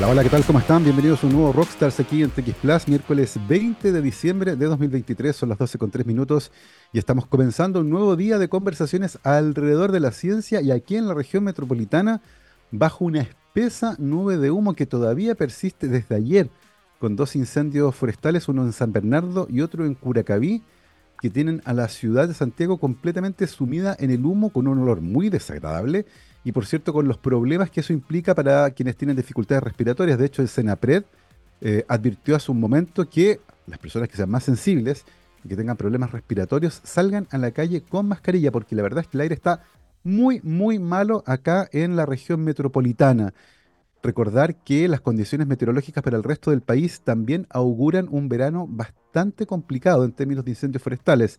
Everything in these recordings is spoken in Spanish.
Hola, hola, ¿qué tal? ¿Cómo están? Bienvenidos a un nuevo Rockstars aquí en TX miércoles 20 de diciembre de 2023, son las 12 con 3 minutos y estamos comenzando un nuevo día de conversaciones alrededor de la ciencia y aquí en la región metropolitana bajo una espesa nube de humo que todavía persiste desde ayer con dos incendios forestales, uno en San Bernardo y otro en Curacaví, que tienen a la ciudad de Santiago completamente sumida en el humo con un olor muy desagradable y por cierto con los problemas que eso implica para quienes tienen dificultades respiratorias. De hecho, el Senapred eh, advirtió hace un momento que las personas que sean más sensibles y que tengan problemas respiratorios salgan a la calle con mascarilla, porque la verdad es que el aire está muy, muy malo acá en la región metropolitana. Recordar que las condiciones meteorológicas para el resto del país también auguran un verano bastante complicado en términos de incendios forestales.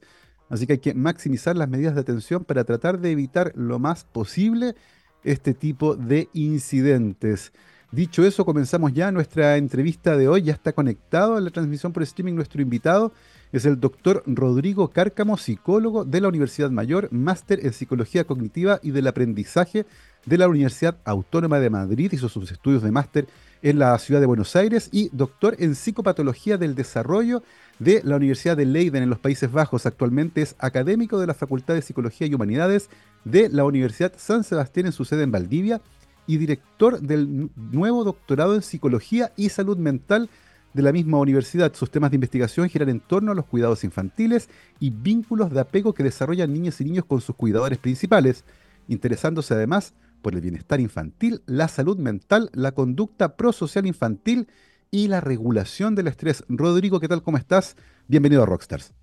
Así que hay que maximizar las medidas de atención para tratar de evitar lo más posible este tipo de incidentes. Dicho eso, comenzamos ya nuestra entrevista de hoy. Ya está conectado a la transmisión por streaming nuestro invitado. Es el doctor Rodrigo Cárcamo, psicólogo de la Universidad Mayor, máster en Psicología Cognitiva y del Aprendizaje de la Universidad Autónoma de Madrid. Hizo sus estudios de máster en la ciudad de Buenos Aires y doctor en Psicopatología del Desarrollo de la Universidad de Leiden en los Países Bajos. Actualmente es académico de la Facultad de Psicología y Humanidades de la Universidad San Sebastián en su sede en Valdivia y director del nuevo doctorado en Psicología y Salud Mental de la misma universidad. Sus temas de investigación giran en torno a los cuidados infantiles y vínculos de apego que desarrollan niños y niños con sus cuidadores principales, interesándose además por el bienestar infantil, la salud mental, la conducta prosocial infantil y la regulación del estrés. Rodrigo, ¿qué tal? ¿Cómo estás? Bienvenido a Rockstars.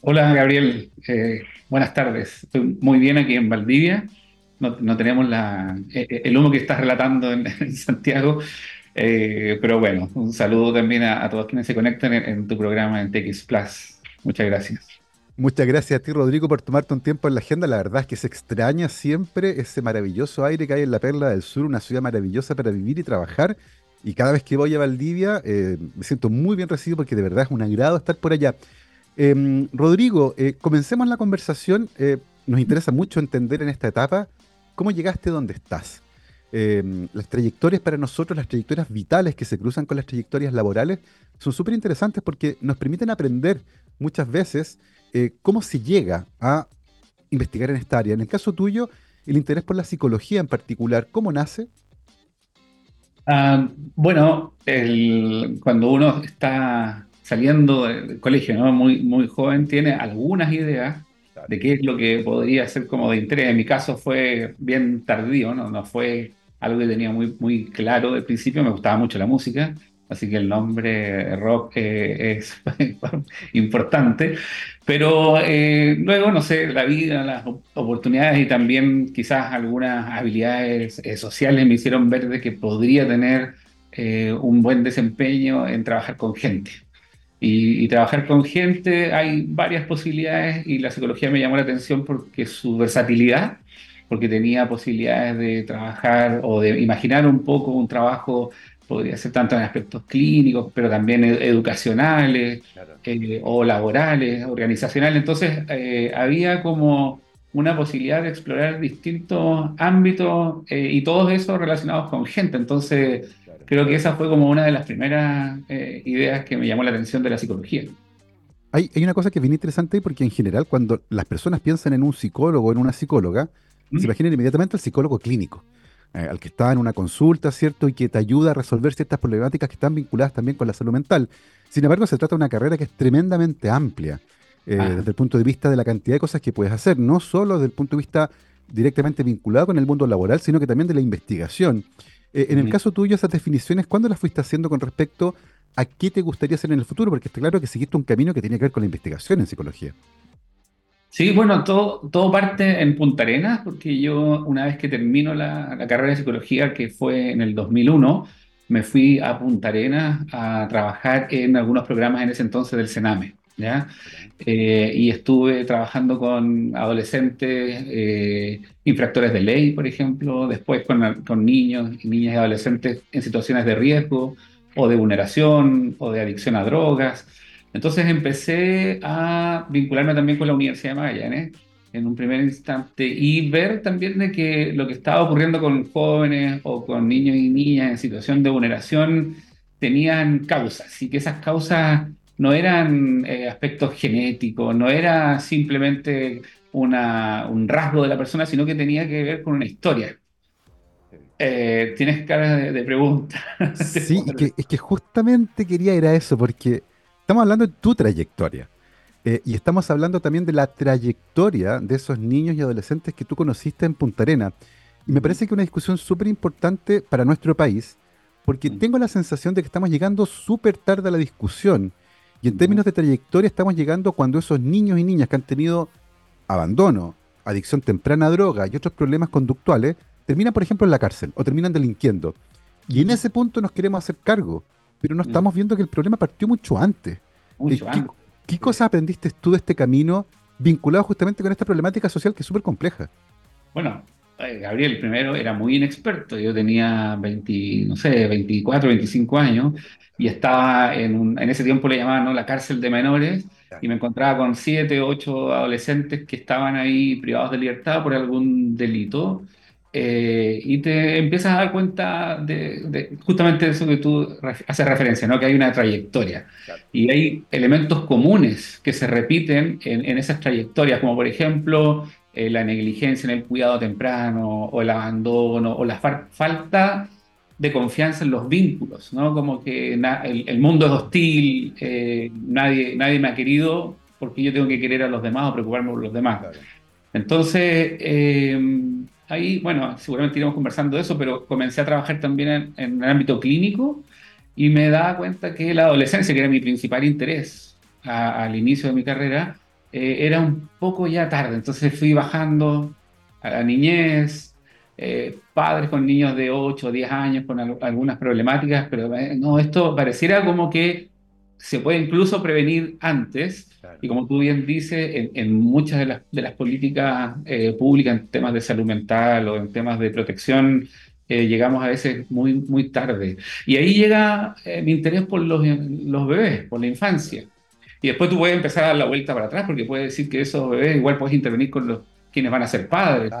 Hola, Gabriel. Eh, buenas tardes. Estoy muy bien aquí en Valdivia. No, tenemos la, eh, eh, el humo que estás relatando en, Santiago, pero bueno, un saludo también a, todos quienes se conectan en, tu programa en TX Plus. Muchas gracias. Muchas gracias a ti, Rodrigo, por tomarte un tiempo en la agenda. La verdad es que se extraña siempre ese maravilloso aire que hay en la Perla del Sur, una ciudad maravillosa para vivir y trabajar. Y cada vez que voy a Valdivia eh, me siento muy bien recibido porque de verdad es un agrado estar por allá. Em, Rodrigo, eh, comencemos la conversación. Eh, nos interesa mucho entender en esta etapa cómo llegaste donde estás. Em, las trayectorias para nosotros, las trayectorias vitales que se cruzan con las trayectorias laborales, son súper interesantes porque nos permiten aprender muchas veces cómo se llega a investigar en esta área. En el caso tuyo, el interés por la psicología en particular, ¿cómo nace? Ah, bueno, cuando uno está saliendo del colegio, ¿no? muy, muy joven, tiene algunas ideas de qué es lo que podría ser como de interés. En mi caso fue bien tardío, no, no fue algo que tenía muy, muy claro de principio, me gustaba mucho la música, así que el nombre rock eh, es importante. Pero eh, luego, no sé, la vida, las oportunidades y también quizás algunas habilidades eh, sociales me hicieron ver de que podría tener un buen desempeño en trabajar con gente. Y, y, trabajar con gente hay varias posibilidades y la psicología me llamó la atención porque su versatilidad, porque tenía posibilidades de trabajar o de imaginar un poco un trabajo podría ser tanto en aspectos clínicos, pero también educacionales eh, o laborales, organizacionales. Entonces, eh, había como una posibilidad de explorar distintos ámbitos eh, y todos esos relacionados con gente. Entonces, creo que esa fue como una de las primeras ideas que me llamó la atención de la psicología. Hay, hay, una cosa que es bien interesante porque en general cuando las personas piensan en un psicólogo o en una psicóloga, se imaginan inmediatamente al psicólogo clínico. Eh, al que está en una consulta, ¿cierto? Y que te ayuda a resolver ciertas problemáticas que están vinculadas también con la salud mental. Sin embargo, se trata de una carrera que es tremendamente amplia eh, desde el punto de vista de la cantidad de cosas que puedes hacer, no solo desde el punto de vista directamente vinculado con el mundo laboral, sino que también de la investigación. Eh, en el caso tuyo, esas definiciones, ¿cuándo las fuiste haciendo con respecto a qué te gustaría hacer en el futuro? Porque está claro que seguiste un camino que tiene que ver con la investigación en psicología. Sí, bueno, todo, todo parte en Punta Arenas, porque yo una vez que termino la, carrera de psicología, que fue en el 2001, me fui a Punta Arenas a trabajar en algunos programas en ese entonces del Sename. Eh, y estuve trabajando con adolescentes, eh, infractores de ley, por ejemplo, después con, con niños y niñas y adolescentes en situaciones de riesgo o de vulneración o de adicción a drogas. Entonces empecé a vincularme también con la Universidad de Magallanes en un primer instante y ver también de que lo que estaba ocurriendo con jóvenes o con niños y niñas en situación de vulneración tenían causas y que esas causas no eran eh, aspectos genéticos, no era simplemente una, un rasgo de la persona, sino que tenía que ver con una historia. Eh, tienes cara de, pregunta. Sí, es que justamente quería ir a eso, porque estamos hablando de tu trayectoria. Eh, y estamos hablando también de la trayectoria de esos niños y adolescentes que tú conociste en Punta Arena. Y me parece que una discusión súper importante para nuestro país, porque tengo la sensación de que estamos llegando súper tarde a la discusión. Y en términos de trayectoria estamos llegando cuando esos niños y niñas que han tenido abandono, adicción temprana a droga y otros problemas conductuales, terminan, por ejemplo, en la cárcel o terminan delinquiendo. Y en ese punto nos queremos hacer cargo, pero no estamos viendo que el problema partió mucho antes. Mucho ¿Qué, antes. ¿Qué cosas aprendiste tú de este camino vinculado justamente con esta problemática social que es súper compleja? Bueno, eh, Gabriel primero era muy inexperto. Yo tenía 20, no sé, 24, 25 años y estaba en, un, en ese tiempo le llamaban ¿no? la cárcel de menores y me encontraba con siete, ocho adolescentes que estaban ahí privados de libertad por algún delito. Eh, y te empiezas a dar cuenta de, justamente de eso que tú haces referencia, ¿no? que hay una trayectoria. Y hay elementos comunes que se repiten en, en esas trayectorias, como por ejemplo eh, la negligencia en el cuidado temprano, o el abandono, o la falta de confianza en los vínculos, ¿no? Como que el, mundo es hostil, eh, nadie, nadie me ha querido porque yo tengo que querer a los demás o preocuparme por los demás. Entonces, eh, ahí, bueno, seguramente iremos conversando de eso, pero comencé a trabajar también en, el ámbito clínico y me daba cuenta que la adolescencia, que era mi principal interés al inicio de mi carrera, eh, era un poco ya tarde. Entonces fui bajando a la niñez, eh, padres con niños de 8 o 10 años con algunas problemáticas, pero eh, no, esto pareciera como que se puede incluso prevenir antes. Y como tú bien dices, en, muchas de las, de las políticas públicas, en temas de salud mental o en temas de protección, llegamos a veces muy, muy tarde. Y ahí llega mi interés por los, los bebés, por la infancia. Y después tú puedes empezar a dar la vuelta para atrás porque puedes decir que esos bebés igual puedes intervenir con los quienes van a ser padres.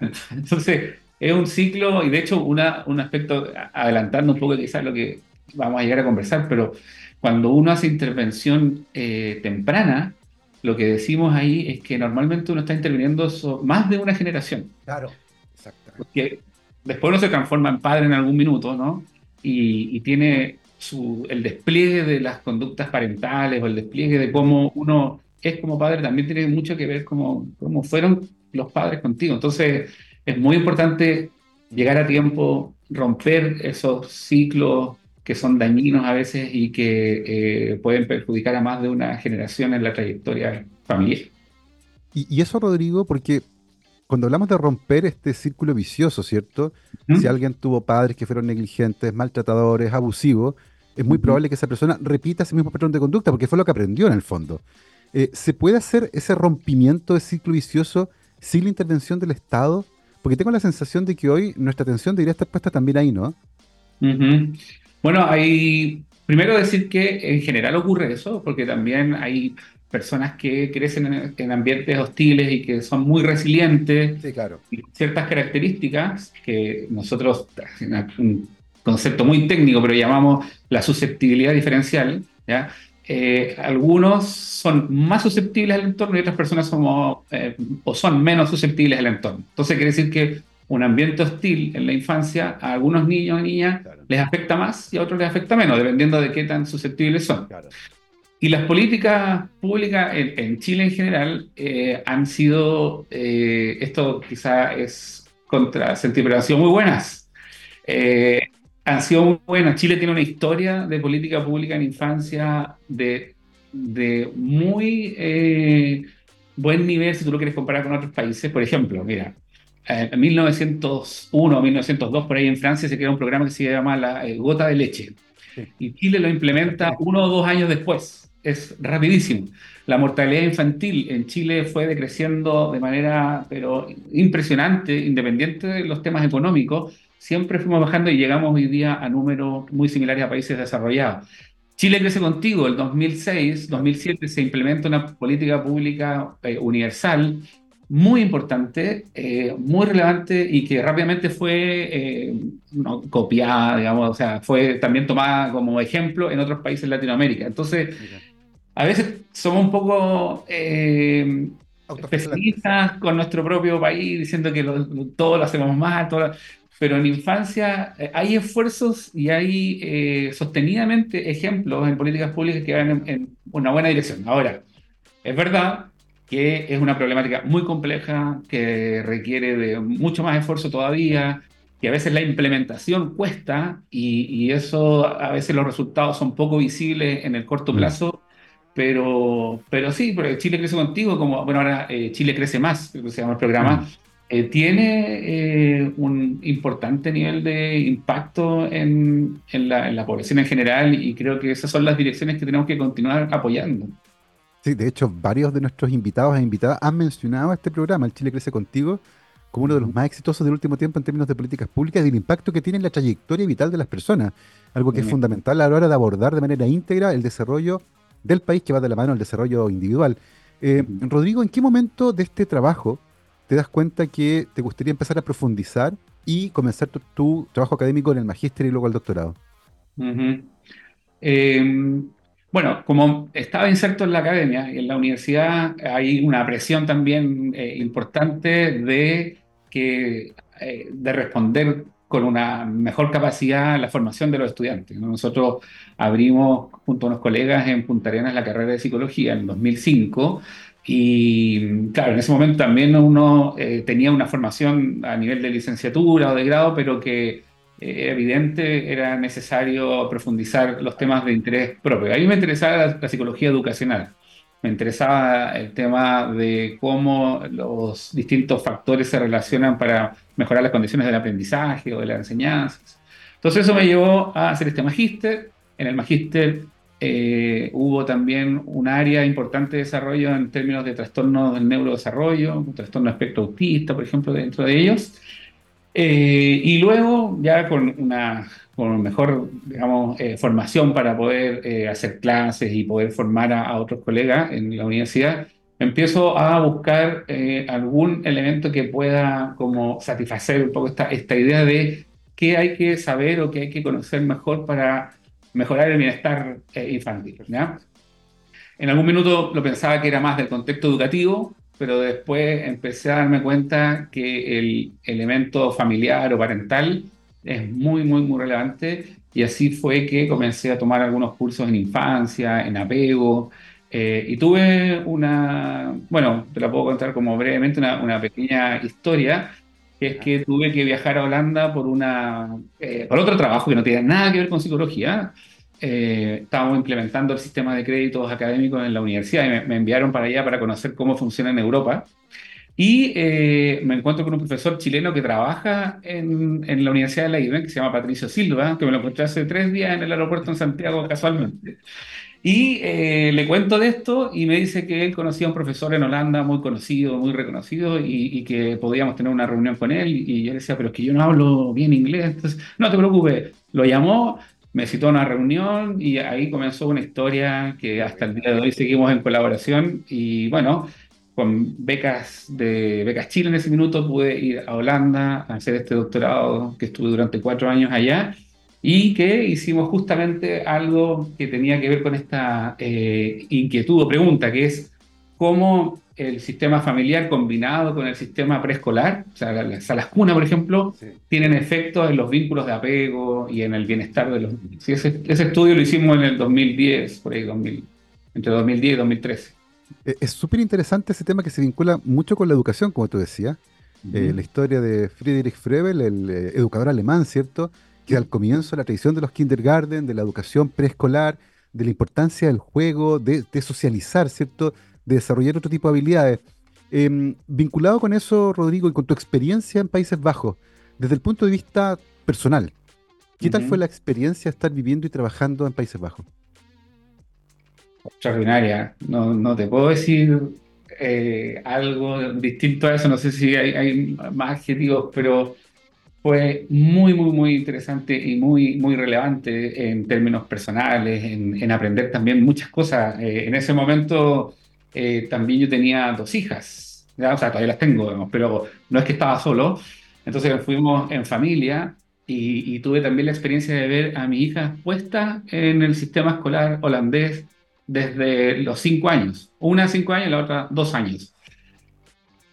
Entonces, es un ciclo y de hecho una, un aspecto, adelantando un poco quizás lo que vamos a llegar a conversar, pero cuando uno hace intervención eh, temprana, lo que decimos ahí es que normalmente uno está interviniendo más de una generación. Claro, exacto. Porque después uno se transforma en padre en algún minuto, ¿no? Y, y tiene el despliegue de las conductas parentales o el despliegue de cómo uno es como padre también tiene mucho que ver cómo, cómo fueron los padres contigo. Entonces es muy importante llegar a tiempo, romper esos ciclos que son dañinos a veces y que eh, pueden perjudicar a más de una generación en la trayectoria familiar. Y, eso, Rodrigo, porque cuando hablamos de romper este círculo vicioso, ¿cierto? Si alguien tuvo padres que fueron negligentes, maltratadores, abusivos, es muy probable que esa persona repita ese mismo patrón de conducta, porque fue lo que aprendió en el fondo. Eh, ¿Se puede hacer ese rompimiento de ciclo vicioso sin la intervención del Estado? Porque tengo la sensación de que hoy nuestra atención debería estar puesta también ahí, ¿no? Bueno, hay. Primero decir que en general ocurre eso, porque también hay personas que crecen en, ambientes hostiles y que son muy resilientes. Sí, claro. Y ciertas características que nosotros, concepto muy técnico, pero llamamos la susceptibilidad diferencial, ¿ya? Eh, algunos son más susceptibles al entorno y otras personas somos, eh, o son menos susceptibles al entorno. Entonces quiere decir que un ambiente hostil en la infancia a algunos niños y niñas les afecta más y a otros les afecta menos, dependiendo de qué tan susceptibles son. Y las políticas públicas en, Chile en general eh, han sido, esto quizá es contrasentido, pero han sido muy buenas han sido muy buenas. Chile tiene una historia de política pública en infancia de, de muy eh, buen nivel si tú lo quieres comparar con otros países. Por ejemplo, mira, en 1901 o 1902, por ahí en Francia, se creó un programa que se llama la eh, gota de leche. Y Chile lo implementa uno o dos años después. Es rapidísimo. La mortalidad infantil en Chile fue decreciendo de manera pero impresionante, independiente de los temas económicos siempre fuimos bajando y llegamos hoy día a números muy similares a países desarrollados. Chile crece contigo, el 2006, 2007 se implementa una política pública eh, universal muy importante, eh, muy relevante y que rápidamente fue eh, copiada, digamos, o sea, fue también tomada como ejemplo en otros países de Latinoamérica. Entonces, a veces somos un poco eh, especialistas con nuestro propio país, diciendo que todo lo hacemos mal, pero en infancia hay esfuerzos y hay sostenidamente ejemplos en políticas públicas que van en una buena dirección. Ahora, es verdad que es una problemática muy compleja, que requiere de mucho más esfuerzo todavía, que a veces la implementación cuesta y, eso a veces los resultados son poco visibles en el corto mm. plazo, pero, pero sí, porque Chile crece contigo, como bueno, ahora eh, Chile crece más, que se llama el programa, mm. eh, tiene eh, un importante nivel de impacto en, en, la, en la población en general y creo que esas son las direcciones que tenemos que continuar apoyando. Sí, de hecho, varios de nuestros invitados e invitadas han mencionado este programa, El Chile Crece Contigo, como uno de los más exitosos del último tiempo en términos de políticas públicas y el impacto que tiene en la trayectoria vital de las personas. Algo que es fundamental a la hora de abordar de manera íntegra el desarrollo del país que va de la mano al desarrollo individual. Eh, Rodrigo, ¿en qué momento de este trabajo te das cuenta que te gustaría empezar a profundizar y comenzar tu, trabajo académico en el magíster y luego el doctorado? Bueno, como estaba inserto en la academia y en la universidad, hay una presión también eh, importante de, que, eh, de responder con una mejor capacidad la formación de los estudiantes. Nosotros abrimos junto a unos colegas en Punta Arenas la carrera de psicología en 2005 y claro, en ese momento también uno eh, tenía una formación a nivel de licenciatura o de grado, pero que eh, evidente, era necesario profundizar los temas de interés propio. A mí me interesaba la, psicología educacional, me interesaba el tema de cómo los distintos factores se relacionan para mejorar las condiciones del aprendizaje o de la enseñanza. Entonces eso me llevó a hacer este magíster. En el magíster eh, hubo también un área importante de desarrollo en términos de trastornos del neurodesarrollo, un trastorno espectro autista, por ejemplo, dentro de ellos. Eh, y luego, ya con una con mejor digamos, eh, formación para poder eh, hacer clases y poder formar a, otros colegas en la universidad, empiezo a buscar algún elemento que pueda como satisfacer un poco esta, esta idea de qué hay que saber o qué hay que conocer mejor para mejorar el bienestar infantil. ¿ya? En algún minuto lo pensaba que era más del contexto educativo, pero después empecé a darme cuenta que el elemento familiar o parental es muy, muy, muy relevante y así fue que comencé a tomar algunos cursos en infancia, en apego, eh, y tuve una, bueno, te la puedo contar como brevemente, una, una pequeña historia, que es que tuve que viajar a Holanda por, una, eh, por otro trabajo que no tiene nada que ver con psicología, eh, estábamos implementando el sistema de créditos académicos en la universidad y me, enviaron para allá para conocer cómo funciona en Europa. Y eh, me encuentro con un profesor chileno que trabaja en, en la Universidad de Leiden, que se llama Patricio Silva, que me lo encontré hace tres días en el aeropuerto en Santiago casualmente. Y eh, le cuento de esto y me dice que él conocía a un profesor en Holanda muy conocido, muy reconocido, y, y, que podíamos tener una reunión con él. Y yo le decía, pero es que yo no hablo bien inglés, entonces no te preocupes. Lo llamó, me citó a una reunión y ahí comenzó una historia que hasta el día de hoy seguimos en colaboración. Y bueno, con becas de becas Chile en ese minuto pude ir a Holanda a hacer este doctorado que estuve durante cuatro años allá y que hicimos justamente algo que tenía que ver con esta eh, inquietud o pregunta que es cómo el sistema familiar combinado con el sistema preescolar, o sea, las salas cuna, por ejemplo, tienen efectos en los vínculos de apego y en el bienestar de los niños. ese, estudio lo hicimos en el 2010, por ahí, 2000, entre 2010 y 2013. E, es súper interesante ese tema que se vincula mucho con la educación, como tú decías. Eh, la historia de Friedrich Frebel, el eh, educador alemán, ¿cierto? Que al comienzo la tradición de los kindergarten, de la educación preescolar, de la importancia del juego, de, de socializar, ¿cierto? De desarrollar otro tipo de habilidades. Em, vinculado con eso, Rodrigo, y con tu experiencia en Países Bajos, desde el punto de vista personal, ¿qué tal fue la experiencia de estar viviendo y trabajando en Países Bajos? Extraordinaria. No, no te puedo decir eh, algo distinto a eso, no sé si hay, más adjetivos, pero fue muy, muy, muy interesante y muy, muy relevante en términos personales, en, aprender también muchas cosas. Eh, en ese momento eh, también yo tenía dos hijas ¿ya? o sea, todavía las tengo, pero no es que estaba solo. Entonces fuimos en familia y, tuve también la experiencia de ver a mi hija puesta en el sistema escolar holandés desde los cinco años. Una cinco años y la otra dos años.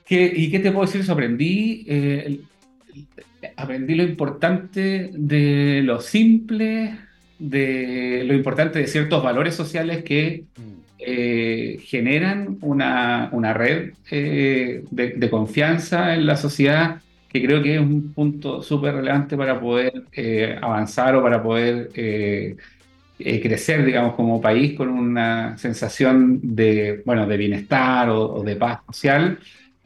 ¿Qué, ¿Y qué te puedo decir? Aprendí, eh, aprendí lo importante de lo simple, de lo importante de ciertos valores sociales que eh, generan una, una red eh, de, confianza en la sociedad que creo que es un punto súper relevante para poder eh, avanzar o para poder crecer, digamos, como país con una sensación de, bueno, de bienestar o, de paz social.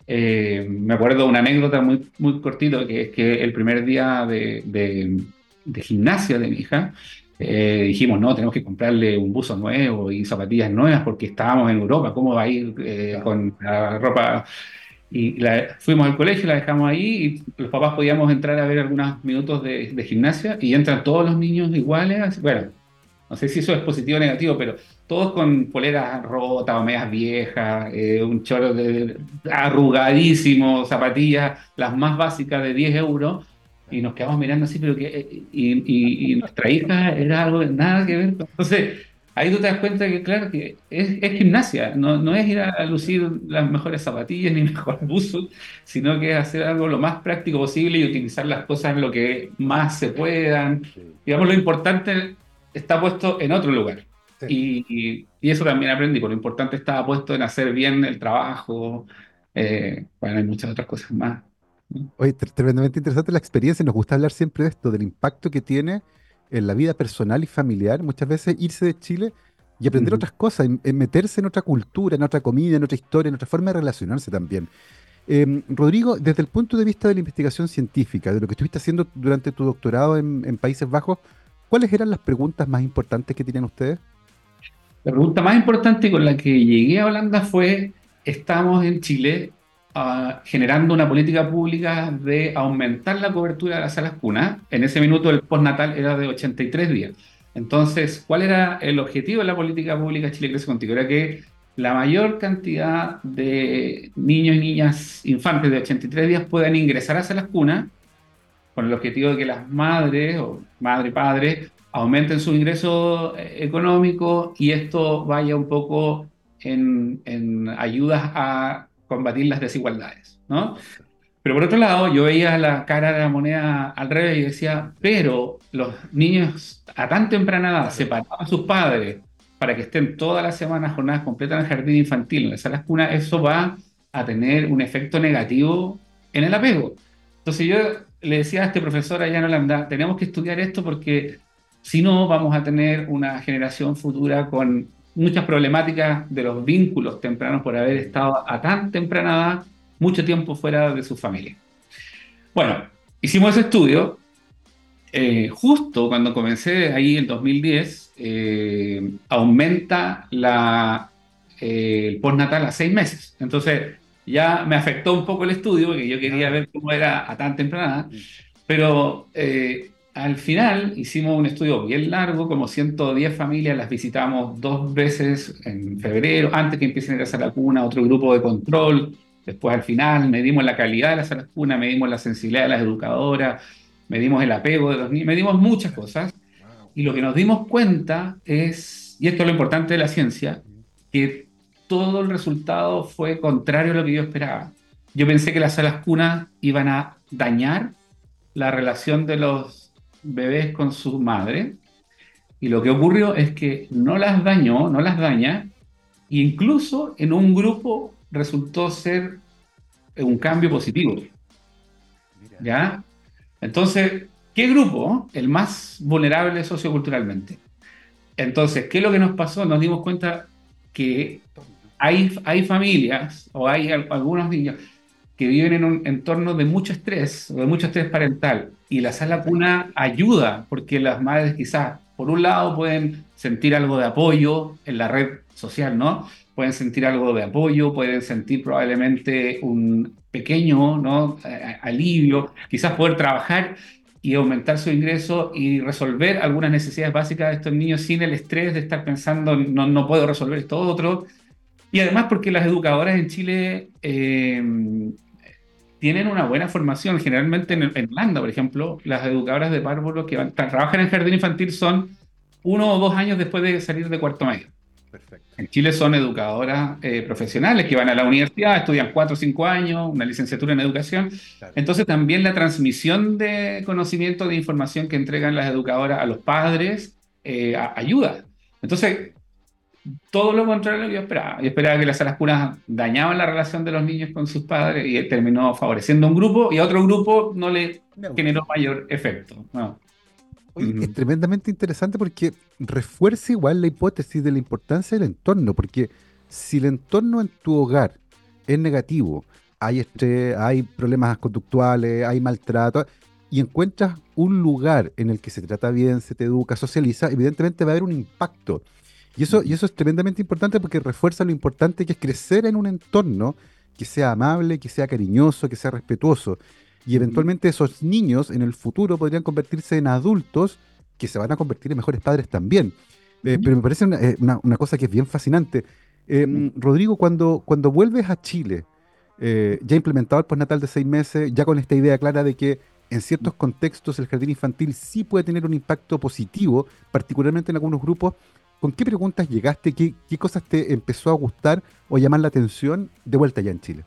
me acuerdo una anécdota muy, muy cortito, que es que el primer día de, de gimnasia de mi hija, eh, dijimos, no, tenemos que comprarle un buzo nuevo y zapatillas nuevas porque estábamos en Europa, ¿cómo va a ir eh, con la ropa? Y fuimos al colegio, la dejamos ahí y los papás podíamos entrar a ver algunos minutos de, gimnasia y entran todos los niños iguales. Bueno, no sé si eso es positivo o negativo, pero todos con poleras rotas o medias viejas, eh, un chorro de, arrugadísimo, zapatillas, las más básicas de 10 euros y nos quedamos mirando así, pero que. Y, nuestra hija era algo nada que ver. Entonces, ahí tú te das cuenta que, claro, que es, gimnasia, no, no, es ir a lucir las mejores zapatillas ni mejores buzos, sino que es hacer algo lo más práctico posible y utilizar las cosas en lo que más se puedan. Digamos, lo importante está puesto en otro lugar. Y, y, eso también aprendí, por lo importante estaba puesto en hacer bien el trabajo. Eh, bueno, hay muchas otras cosas más. Oye, tremendamente interesante la experiencia. Nos gusta hablar siempre de esto, del impacto que tiene en la vida personal y familiar. Muchas veces irse de Chile y aprender otras cosas, en, meterse en otra cultura, en otra comida, en otra historia, en otra forma de relacionarse también. Em, Rodrigo, desde el punto de vista de la investigación científica, de lo que estuviste haciendo durante tu doctorado en, Países Bajos, ¿cuáles eran las preguntas más importantes que tenían ustedes? La pregunta más importante con la que llegué a Holanda fue, estamos en Chile generando una política pública de aumentar la cobertura de las salas cunas. En ese minuto el postnatal era de 83 días. Entonces, ¿cuál era el objetivo de la política pública Chile Crece Contigo? Era que la mayor cantidad de niños y niñas infantes de 83 días puedan ingresar a salas cunas con el objetivo de que las madres o madre padre aumenten su ingreso eh, económico y esto vaya un poco en, en ayudas a combatir las desigualdades, ¿no? Pero por otro lado, yo veía la cara de la moneda al revés y decía, pero los niños a tan temprana edad separados a sus padres para que estén todas las semanas jornadas completas en el jardín infantil, en las salas cunas, eso va a tener un efecto negativo en el apego. Entonces yo le decía a este profesor allá en Holanda, tenemos que estudiar esto porque si no vamos a tener una generación futura con muchas problemáticas de los vínculos tempranos por haber estado a tan temprana edad mucho tiempo fuera de su familia. Bueno, hicimos ese estudio. Eh, justo cuando comencé ahí en 2010, eh, aumenta la, eh, el postnatal a seis meses. Entonces, ya me afectó un poco el estudio, porque yo quería ver cómo era a tan temprana edad. Pero al final hicimos un estudio bien largo, como 110 familias, las visitamos dos veces en febrero, antes que empiecen a ir a cuna, otro grupo de control, después al final medimos la calidad de las salas cuna, medimos la sensibilidad de las educadoras, medimos el apego de los niños, medimos muchas cosas, y lo que nos dimos cuenta es, y esto es lo importante de la ciencia, que todo el resultado fue contrario a lo que yo esperaba. Yo pensé que las salas cunas iban a dañar la relación de los bebés con su madre. Y lo que ocurrió es que no las dañó, no las daña, e incluso en un grupo resultó ser un cambio positivo. ¿Ya? Entonces, ¿qué grupo? El más vulnerable socioculturalmente. Entonces, ¿qué es lo que nos pasó? Nos dimos cuenta que hay, hay familias o hay algunos niños que viven en un entorno de mucho estrés, de mucho estrés parental, y la sala cuna ayuda, porque las madres quizás, por un lado, pueden sentir algo de apoyo en la red social, ¿no? Pueden sentir algo de apoyo, pueden sentir probablemente un pequeño ¿no? alivio, quizás poder trabajar y aumentar su ingreso y resolver algunas necesidades básicas de estos niños sin el estrés de estar pensando, no, no puedo resolver esto otro. Y además porque las educadoras en Chile eh, tienen una buena formación. Generalmente en, en, Holanda, por ejemplo, las educadoras de párvulos que van, trabajan en jardín infantil son uno o dos años después de salir de cuarto medio. Perfecto. En Chile son educadoras eh, profesionales que van a la universidad, estudian cuatro o cinco años, una licenciatura en educación. Claro. Entonces también la transmisión de conocimiento, de información que entregan las educadoras a los padres eh, ayuda. Entonces, todo lo contrario que yo esperaba. Yo esperaba que las salas curas dañaban la relación de los niños con sus padres y terminó favoreciendo a un grupo y a otro grupo no le generó mayor efecto. No. Oye, Es tremendamente interesante porque refuerza igual la hipótesis de la importancia del entorno, porque si el entorno en tu hogar es negativo, hay estrés, hay problemas conductuales, hay maltrato, y encuentras un lugar en el que se trata bien, se te educa, socializa, evidentemente va a haber un impacto. Y eso, y eso es tremendamente importante porque refuerza lo importante que es crecer en un entorno que sea amable, que sea cariñoso, que sea respetuoso. Y eventualmente esos niños en el futuro podrían convertirse en adultos que se van a convertir en mejores padres también. Eh, pero me parece una, eh, una, una, cosa que es bien fascinante. Eh, Rodrigo, cuando, cuando vuelves a Chile, eh, ya implementado el postnatal de seis meses, ya con esta idea clara de que en ciertos contextos el jardín infantil sí puede tener un impacto positivo, particularmente en algunos grupos, ¿con qué preguntas llegaste? ¿Qué, cosas te empezó a gustar o llamar la atención de vuelta ya en Chile?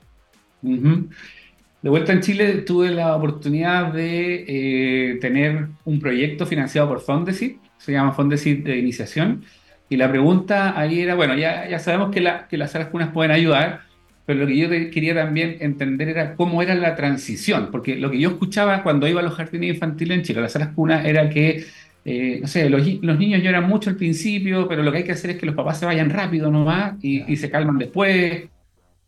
De vuelta en Chile tuve la oportunidad de eh, tener un proyecto financiado por Fondesit, se llama Fondesit de Iniciación, y la pregunta ahí era, bueno, ya, ya sabemos que, que las salas cunas pueden ayudar, pero lo que yo quería también entender era cómo era la transición, porque lo que yo escuchaba cuando iba a los jardines infantiles en Chile, las salas cunas, era que, eh, no sé, los, los, niños lloran mucho al principio, pero lo que hay que hacer es que los papás se vayan rápido nomás y, y se calman después,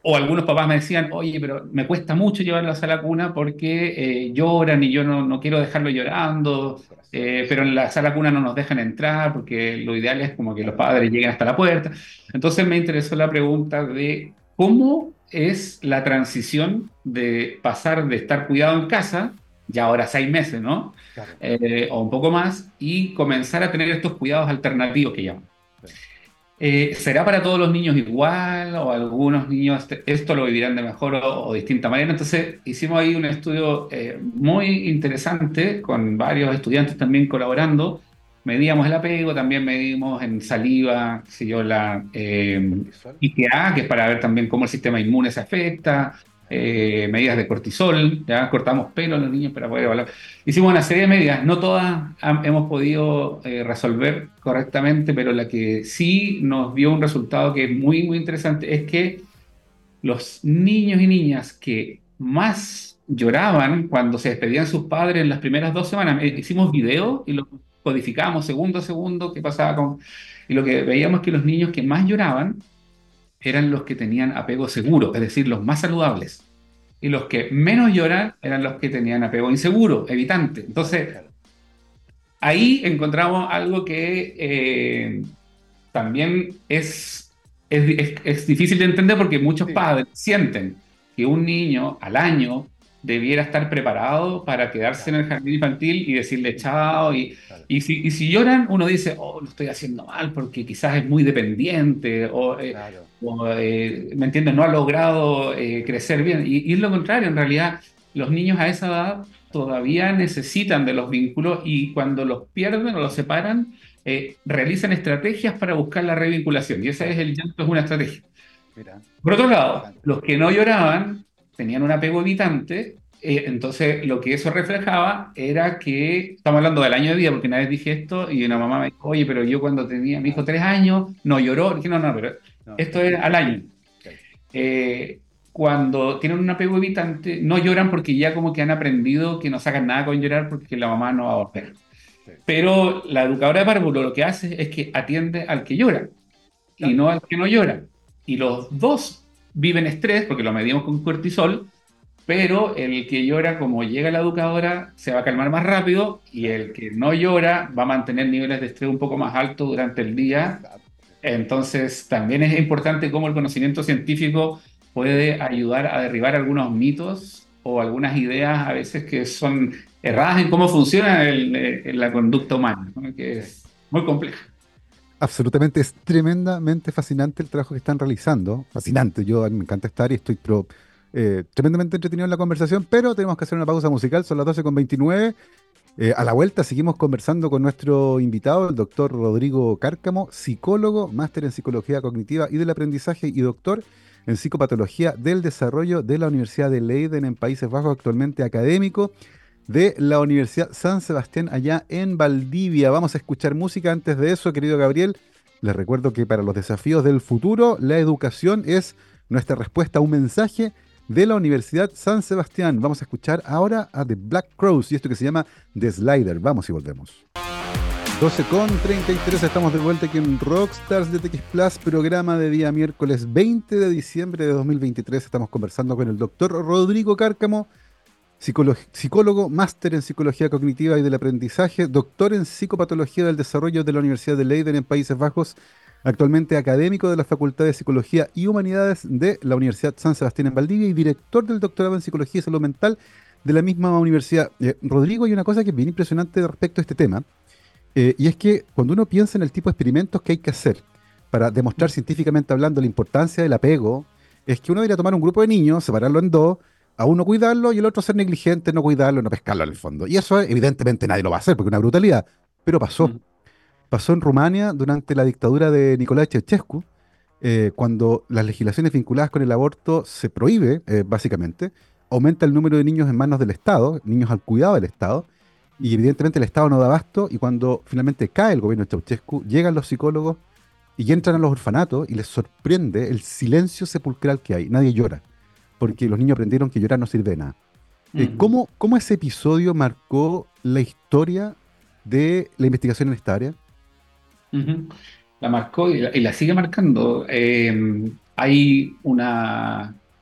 o algunos papás me decían, oye, pero me cuesta mucho llevarlo a la cuna porque eh, lloran y yo no, no, quiero dejarlo llorando, eh, pero en la sala cuna no nos dejan entrar porque lo ideal es como que los padres lleguen hasta la puerta. Entonces me interesó la pregunta de cómo es la transición de pasar de estar cuidado en casa, ya ahora seis meses, ¿no? Claro. Eh, o un poco más, y comenzar a tener estos cuidados alternativos que llaman. Eh, ¿Será para todos los niños igual o algunos niños esto lo vivirán de mejor o, o distinta manera? Entonces hicimos ahí un estudio eh, muy interesante con varios estudiantes también colaborando. Medíamos el apego, también medimos en saliva, si yo, la eh, IgA, que es para ver también cómo el sistema inmune se afecta, eh, medidas de cortisol, ya cortamos pelo a los niños para poder evaluar. Hicimos una serie de medidas, no todas hemos podido eh, resolver correctamente, pero la que sí nos dio un resultado que es muy, muy interesante es que los niños y niñas que más lloraban cuando se despedían sus padres en las primeras dos semanas, eh, hicimos video y lo codificamos segundo a segundo qué pasaba con... Y lo que veíamos es que los niños que más lloraban eran los que tenían apego seguro, es decir, los más saludables. Y los que menos lloran eran los que tenían apego inseguro, evitante. Entonces, ahí encontramos algo que eh, también es, es, es, es, difícil de entender porque muchos sí. padres sienten que un niño al año debiera estar preparado para quedarse claro. en el jardín infantil y decirle chao. Y, claro. y, si, y, si, lloran, uno dice, oh, lo estoy haciendo mal porque quizás es muy dependiente o, eh, claro. O eh, ¿me entiendes? No ha logrado eh, crecer bien. Y, y, es lo contrario, en realidad, los niños a esa edad todavía necesitan de los vínculos y cuando los pierden o los separan, eh, realizan estrategias para buscar la revinculación. Y ese es el llanto, es una estrategia. Mira. Por otro lado, los que no lloraban tenían un apego evitante, eh, entonces lo que eso reflejaba era que, estamos hablando del año de vida, porque una vez dije esto y una mamá me dijo, oye, pero yo cuando tenía mi hijo tres años, no lloró, dije, no, no, pero no, esto era al año. Okay. Eh, cuando tienen un apego evitante, no lloran porque ya como que han aprendido que no sacan nada con llorar porque la mamá no va a volver. Pero la educadora de párvulo lo que hace es que atiende al que llora claro. y no al que no llora. Y los dos viven estrés porque lo medimos con cortisol, pero el que llora, como llega la educadora, se va a calmar más rápido y el que no llora va a mantener niveles de estrés un poco más altos durante el día. Entonces, también es importante cómo el conocimiento científico puede ayudar a derribar algunos mitos o algunas ideas a veces que son erradas en cómo funciona el, la conducta humana, que es muy compleja. absolutamente, es tremendamente fascinante el trabajo que están realizando. Fascinante, yo me encanta estar y estoy eh, tremendamente entretenido en la conversación, pero tenemos que hacer una pausa musical, son las 12.29. Eh, a la vuelta seguimos conversando con nuestro invitado, el doctor Rodrigo Cárcamo, psicólogo, máster en psicología cognitiva y del aprendizaje y doctor en psicopatología del desarrollo de la Universidad de Leiden en Países Bajos, actualmente académico de la Universidad San Sebastián allá en Valdivia. Vamos a escuchar música antes de eso, querido Gabriel. Les recuerdo que para los desafíos del futuro, la educación es nuestra respuesta a un mensaje de la Universidad San Sebastián. Vamos a escuchar ahora a The Black Crows y esto que se llama The Slider. Vamos y volvemos. 12 con 33, estamos de vuelta aquí en Rockstars de TX Plus, programa de día miércoles 20 de diciembre de 2023. Estamos conversando con el doctor Rodrigo Cárcamo, psicólogo, máster en psicología cognitiva y del aprendizaje, doctor en psicopatología del desarrollo de la Universidad de Leiden en Países Bajos actualmente académico de la Facultad de Psicología y Humanidades de la Universidad San Sebastián en Valdivia y director del doctorado en Psicología y Salud Mental de la misma universidad. Eh, Rodrigo, hay una cosa que es bien impresionante respecto a este tema, eh, y es que cuando uno piensa en el tipo de experimentos que hay que hacer para demostrar científicamente hablando la importancia del apego, es que uno debería tomar un grupo de niños, separarlo en dos, a uno cuidarlo y el otro ser negligente, no cuidarlo, no pescarlo en el fondo. Y eso evidentemente nadie lo va a hacer porque es una brutalidad, pero pasó pasó en Rumania durante la dictadura de Nicolae Ceausescu, eh, cuando las legislaciones vinculadas con el aborto se prohíbe, eh, básicamente, aumenta el número de niños en manos del Estado, niños al cuidado del Estado, y evidentemente el Estado no da abasto, y cuando finalmente cae el gobierno de Ceausescu, llegan los psicólogos y entran a los orfanatos y les sorprende el silencio sepulcral que hay. Nadie llora, porque los niños aprendieron que llorar no sirve de nada. Eh, ¿cómo, ¿Cómo ese episodio marcó la historia de la investigación en esta área? La marcó y la, sigue marcando. Em, hay un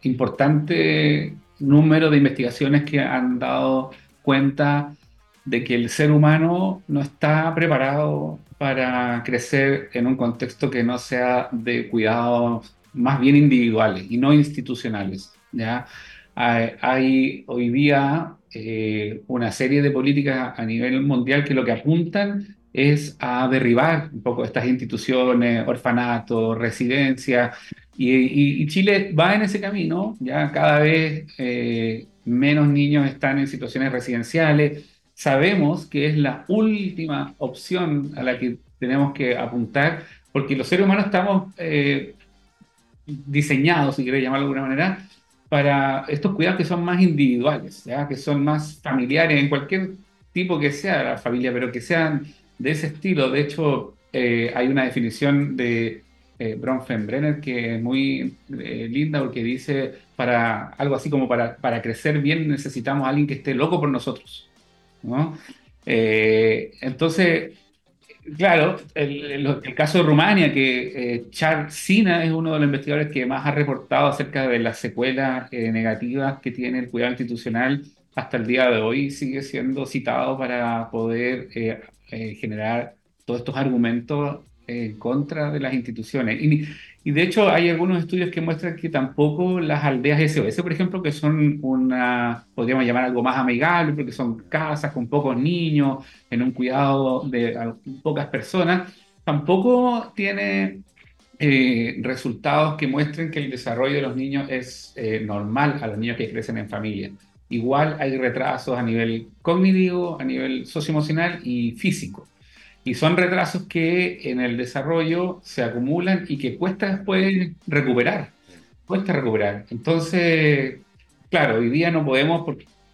importante número de investigaciones que han dado cuenta de que el ser humano no está preparado para crecer en un contexto que no sea de cuidados más bien individuales y no institucionales. ¿ya? Hay, hoy día eh, una serie de políticas a nivel mundial que lo que apuntan es a derribar un poco estas instituciones, orfanatos, residencias, y, Chile va en ese camino, ya cada vez eh, menos niños están en situaciones residenciales, sabemos que es la última opción a la que tenemos que apuntar, porque los seres humanos estamos eh, diseñados, si queréis llamarlo de alguna manera, para estos cuidados que son más individuales, ¿ya? que son más familiares en cualquier tipo que sea la familia, pero que sean de ese estilo. De hecho, eh, hay una definición de eh, Bronfenbrenner que es muy eh, linda porque dice para algo así como para, para crecer bien necesitamos a alguien que esté loco por nosotros. ¿no? entonces, claro, el, caso de Rumania, que Charles Sina es uno de los investigadores que más ha reportado acerca de las secuelas negativas que tiene el cuidado institucional hasta el día de hoy sigue siendo citado para poder eh, generar todos estos argumentos en contra de las instituciones. Y, y, de hecho hay algunos estudios que muestran que tampoco las aldeas SOS, por ejemplo, que son una, podríamos llamar algo más amigable, porque son casas con pocos niños, en un cuidado de pocas personas, tampoco tiene eh, resultados que muestren que el desarrollo de los niños es eh, normal a los niños que crecen en familia igual hay retrasos a nivel cognitivo, a nivel socioemocional y físico. Y son retrasos que en el desarrollo se acumulan y que cuesta después recuperar. Cuesta recuperar. Entonces, claro, hoy día no podemos,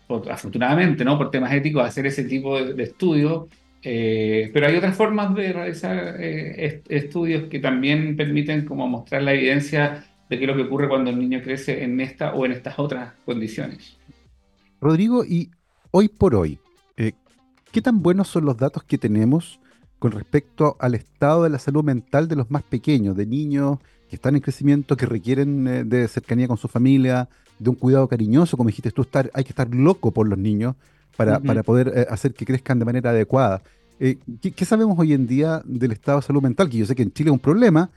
por, afortunadamente, ¿no? por temas éticos, hacer ese tipo de, estudios, eh, pero hay otras formas de realizar eh, estudios que también permiten como mostrar la evidencia de qué es lo que ocurre cuando el niño crece en esta o en estas otras condiciones. Rodrigo, y hoy por hoy, eh, ¿qué tan buenos son los datos que tenemos con respecto al estado de la salud mental de los más pequeños, de niños que están en crecimiento, que requieren eh, de cercanía con su familia, de un cuidado cariñoso, como dijiste tú, estar, hay que estar loco por los niños para, poder eh, hacer que crezcan de manera adecuada. ¿qué, sabemos hoy en día del estado de salud mental? Que yo sé que en Chile es un problema,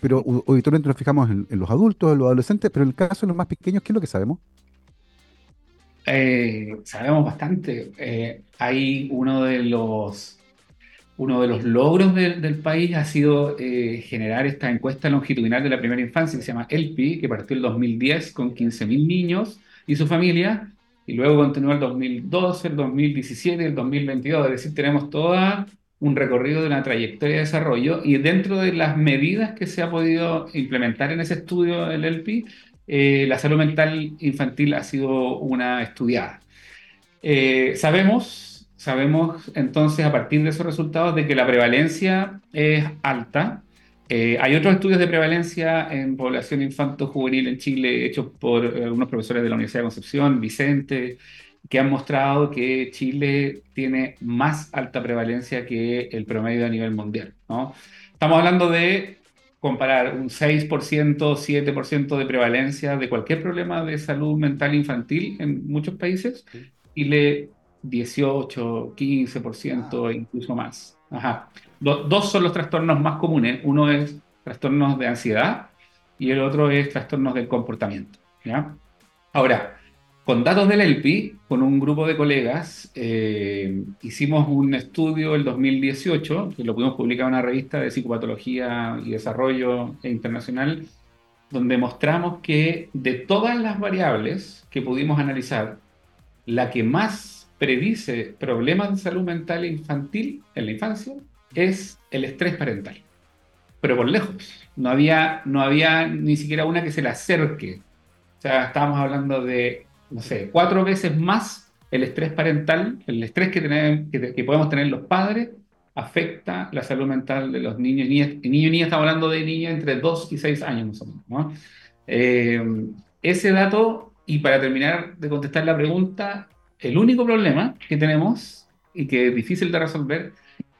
pero habitualmente nos fijamos en, en, los adultos, en los adolescentes, pero en el caso de los más pequeños, ¿qué es lo que sabemos? Eh, sabemos bastante. Eh, hay uno de los uno de los logros del país ha sido eh, generar esta encuesta longitudinal de la primera infancia que se llama ELPI, que partió el 2010 con 15.000 niños y su familia, y luego continuó el 2012, el 2017 y el 2022. Es decir, tenemos todo un recorrido de una trayectoria de desarrollo y dentro de las medidas que se ha podido implementar en ese estudio del ELPI, eh, la salud mental infantil ha sido una estudiada. Eh, sabemos sabemos entonces a partir de esos resultados de que la prevalencia es alta. Eh, hay otros estudios de prevalencia en población infanto-juvenil en Chile hechos por algunos profesores de la Universidad de Concepción, Vicente, que han mostrado que Chile tiene más alta prevalencia que el promedio a nivel mundial. ¿no? Estamos hablando de comparar un 6%, 7% de prevalencia de cualquier problema de salud mental infantil en muchos países y le 18, 15%, incluso más. Ajá. dos son los trastornos más comunes. Uno es trastornos de ansiedad y el otro es trastornos del comportamiento. ¿ya? Ahora, con datos del ELPI, con un grupo de colegas, eh, hicimos un estudio el 2018, que lo pudimos publicar en una revista de psicopatología y desarrollo internacional, donde mostramos que de todas las variables que pudimos analizar, la que más predice problemas de salud mental infantil en la infancia es el estrés parental. Pero por lejos. No había, no había ni siquiera una que se le acerque. O sea, estábamos hablando de, no sé, cuatro veces más el estrés parental, el estrés que, que, podemos tener los padres, afecta la salud mental de los niños y niñas. Y niños y niñas, estamos hablando de niños entre 2 y 6 años más o menos. Eh, ese dato, y para terminar de contestar la pregunta, el único problema que tenemos y que es difícil de resolver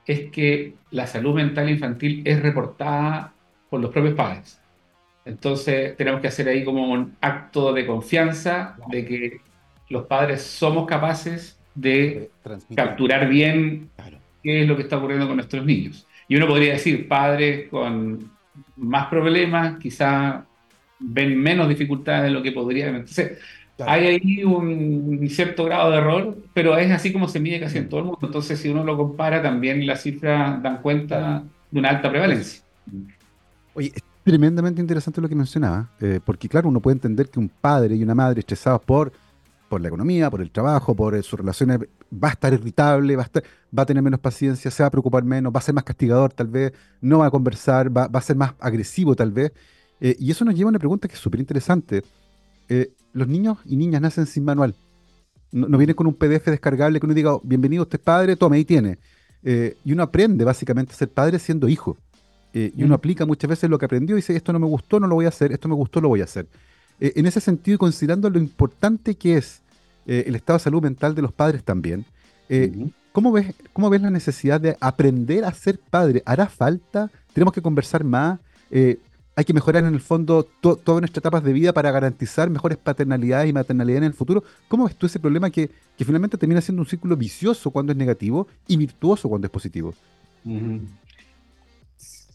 es que la salud mental infantil es reportada por los propios padres. Entonces tenemos que hacer ahí como un acto de confianza de que los padres somos capaces de capturar bien qué es lo que está ocurriendo con nuestros niños. Y uno podría decir, padres con más problemas, quizá ven menos dificultades de lo que podrían. Entonces, hay ahí un cierto grado de error, pero es así como se mide casi en todo el mundo. Entonces, si uno lo compara, también las cifras dan cuenta de una alta prevalencia. Oye, tremendamente interesante lo que mencionaba, eh, porque claro, uno puede entender que un padre y una madre estresados por, por la economía, por el trabajo, por eh, sus relaciones, va a estar irritable, va a, tener menos paciencia, se va a preocupar menos, va a ser más castigador tal vez, no va a conversar, va, a ser más agresivo tal vez. Eh, y eso nos lleva a una pregunta que es súper interesante. Los niños y niñas nacen sin manual. No, vienen con un PDF descargable que uno diga, oh, bienvenido, usted es padre, tome, ahí tiene. Y uno aprende básicamente a ser padre siendo hijo. Eh, y uno aplica muchas veces lo que aprendió y dice, esto no me gustó, no lo voy a hacer, esto me gustó, lo voy a hacer. en ese sentido, y considerando lo importante que es el estado de salud mental de los padres también, ¿cómo, ves, ¿cómo ves la necesidad de aprender a ser padre? ¿Hará falta? ¿Tenemos que conversar más? hay que mejorar en el fondo todas nuestras etapas de vida para garantizar mejores paternalidades y maternalidad en el futuro. ¿Cómo ves tú ese problema que, finalmente termina siendo un círculo vicioso cuando es negativo y virtuoso cuando es positivo?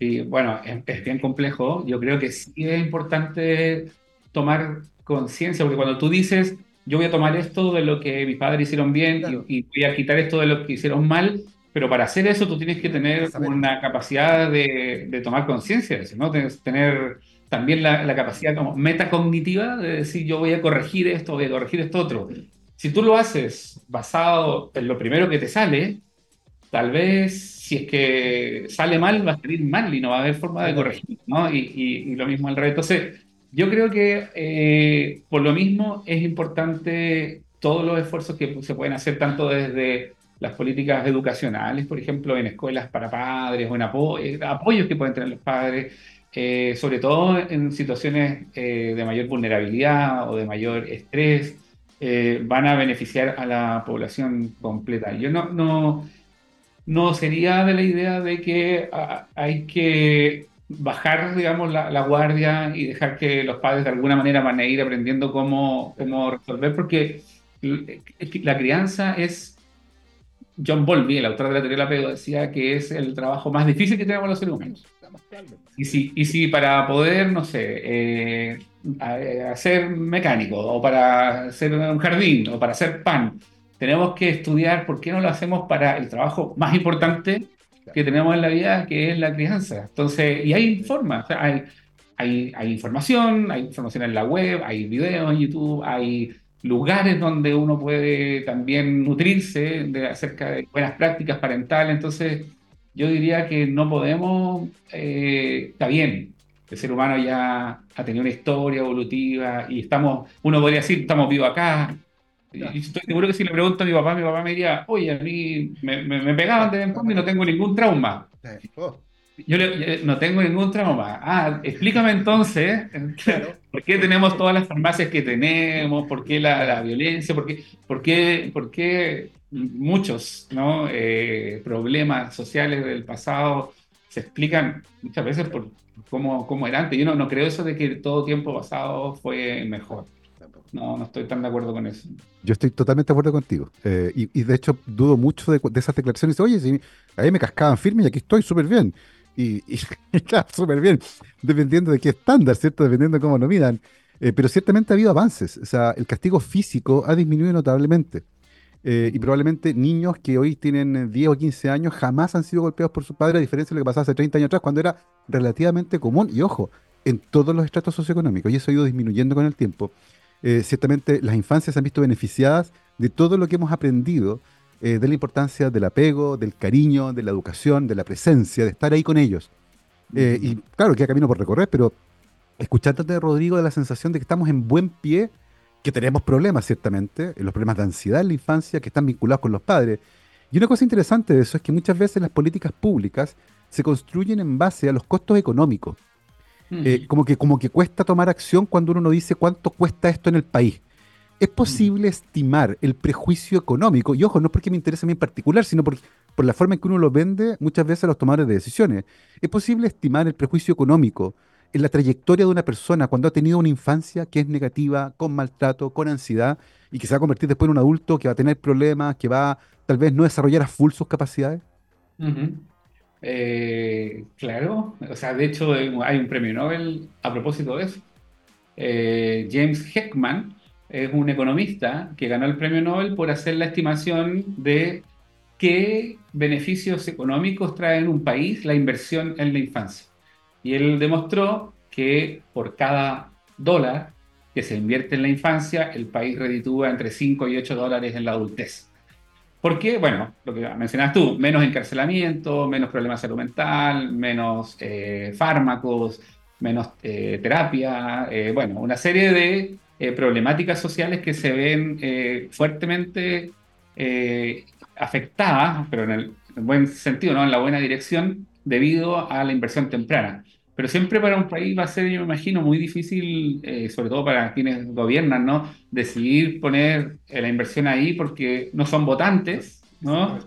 Sí, bueno, es, bien complejo. Yo creo que sí es importante tomar conciencia, porque cuando tú dices, yo voy a tomar esto de lo que mis padres hicieron bien y, y voy a quitar esto de lo que hicieron mal, pero para hacer eso tú tienes que tener una capacidad de, de tomar conciencia de eso, ¿no? Tienes que tener también la, la, capacidad como metacognitiva de decir yo voy a corregir esto, voy a corregir esto otro. Si tú lo haces basado en lo primero que te sale, tal vez si es que sale mal va a salir mal y no va a haber forma de corregir, ¿no? Y, y, lo mismo al revés. Entonces, yo creo que eh, por lo mismo es importante todos los esfuerzos que se pueden hacer tanto desde las políticas educacionales, por ejemplo, en escuelas para padres o en apoyos que pueden tener los padres, eh, sobre todo en situaciones eh, de mayor vulnerabilidad o de mayor estrés, eh, van a beneficiar a la población completa. Yo no, no, no sería de la idea de que ah, hay que bajar, digamos, la, guardia y dejar que los padres de alguna manera van a ir aprendiendo cómo, cómo resolver, porque la crianza es John Bowlby, el autor de la teoría del apego, decía que es el trabajo más difícil que tenemos los seres humanos. Y si, y si para poder, no sé, eh, hacer mecánico, o para hacer un jardín, o para hacer pan, tenemos que estudiar por qué no lo hacemos para el trabajo más importante, que tenemos en la vida, que es la crianza. Entonces, y hay formas, hay, hay, hay información, hay información en la web, hay videos en YouTube, hay lugares donde uno puede también nutrirse de, acerca de buenas prácticas parentales. Entonces, yo diría que no podemos, eh, está bien, el ser humano ya ha tenido una historia evolutiva y estamos, uno podría decir, estamos vivos acá. Y estoy seguro que si le pregunto a mi papá, mi papá me diría, oye, a mí me, me, pegaban de vez en cuando y no tengo ningún trauma. Oh. Yo no tengo ningún trauma. Ah, explícame entonces por qué tenemos todas las farmacias que tenemos, por qué la, violencia, por qué, por qué, por qué muchos ¿no? Eh, problemas sociales del pasado se explican muchas veces por cómo, cómo era antes. Yo no, no creo eso de que todo tiempo pasado fue mejor. No, no estoy tan de acuerdo con eso. Yo estoy totalmente de acuerdo contigo. Eh, y, de hecho dudo mucho de, de esas declaraciones. Oye, si ahí me cascaban firme y aquí estoy súper bien. Y, está súper bien, dependiendo de qué estándar, ¿cierto? Dependiendo de cómo lo midan. Eh, pero ciertamente ha habido avances. O sea, el castigo físico ha disminuido notablemente. Eh, y probablemente niños que hoy tienen 10 o 15 años jamás han sido golpeados por su padre, a diferencia de lo que pasaba hace 30 años atrás, cuando era relativamente común. Y ojo, en todos los estratos socioeconómicos. Y eso ha ido disminuyendo con el tiempo. Eh, ciertamente las infancias se han visto beneficiadas de todo lo que hemos aprendido eh, de la importancia del apego, del cariño, de la educación, de la presencia, de estar ahí con ellos. Eh, y claro, queda camino por recorrer, pero escuchándote de Rodrigo da la sensación de que estamos en buen pie, que tenemos problemas ciertamente, los problemas de ansiedad en la infancia que están vinculados con los padres. Y una cosa interesante de eso es que muchas veces las políticas públicas se construyen en base a los costos económicos. Eh, como, que, como que cuesta tomar acción cuando uno no dice cuánto cuesta esto en el país. ¿Es posible estimar el prejuicio económico? Y ojo, no es porque me interese a mí en particular, sino por, por la forma en que uno lo vende muchas veces a los tomadores de decisiones. ¿Es posible estimar el prejuicio económico en la trayectoria de una persona cuando ha tenido una infancia que es negativa, con maltrato, con ansiedad, y que se va a convertir después en un adulto que va a tener problemas, que va tal vez no desarrollar a full sus capacidades? Eh, claro, o sea, de hecho hay un premio Nobel a propósito de eso. Eh, James Heckman es un economista que ganó el premio Nobel por hacer la estimación de qué beneficios económicos trae en un país la inversión en la infancia. Y él demostró que por cada dólar que se invierte en la infancia, el país reditúa entre 5 y 8 dólares en la adultez. ¿Por qué? Bueno, lo que mencionas tú, menos encarcelamiento, menos problemas de salud mental, menos eh, fármacos, menos eh, terapia, eh, bueno, una serie de problemáticas sociales que se ven fuertemente afectadas, pero en el, buen sentido, ¿no? en la buena dirección, debido a la inversión temprana. Pero siempre para un país va a ser, yo me imagino, muy difícil, sobre todo para quienes gobiernan, ¿no? decidir poner la inversión ahí porque no son votantes, ¿no?